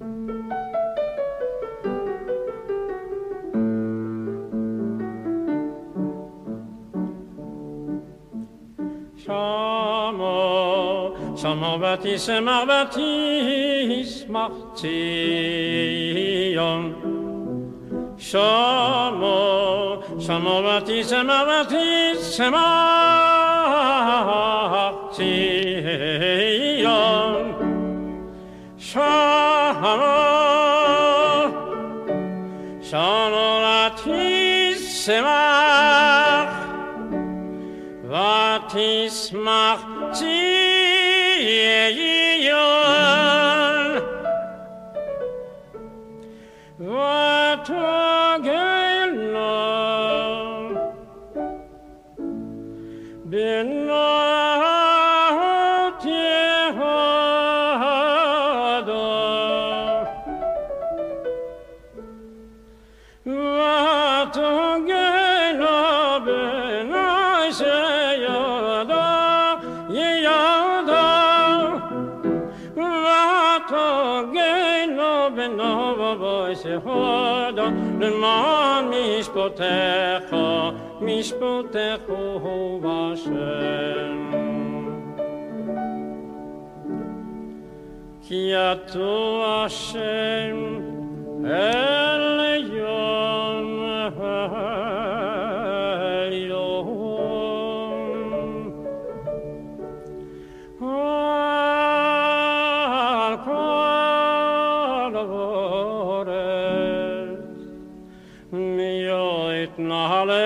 Shama batis marbatis martion Shama Shama batis marbatis martion Shama Shama batis marbatis martion hoda le man mishpotecha mishpotecha Hashem ki atu Hashem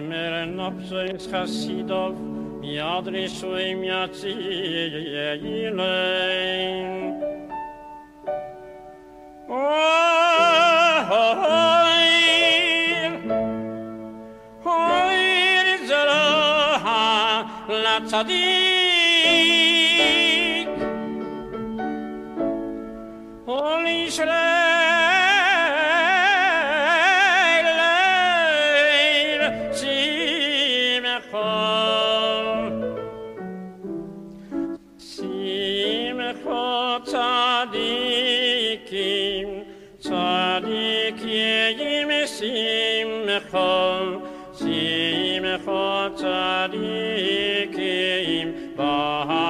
mer en is khasidov mi adri shoy mi atsi ye ilein o oh, tzadik. Hol tzadikim, tzadikim simcha. Simcha tzadikim b'Hashem.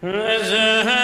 Reserve.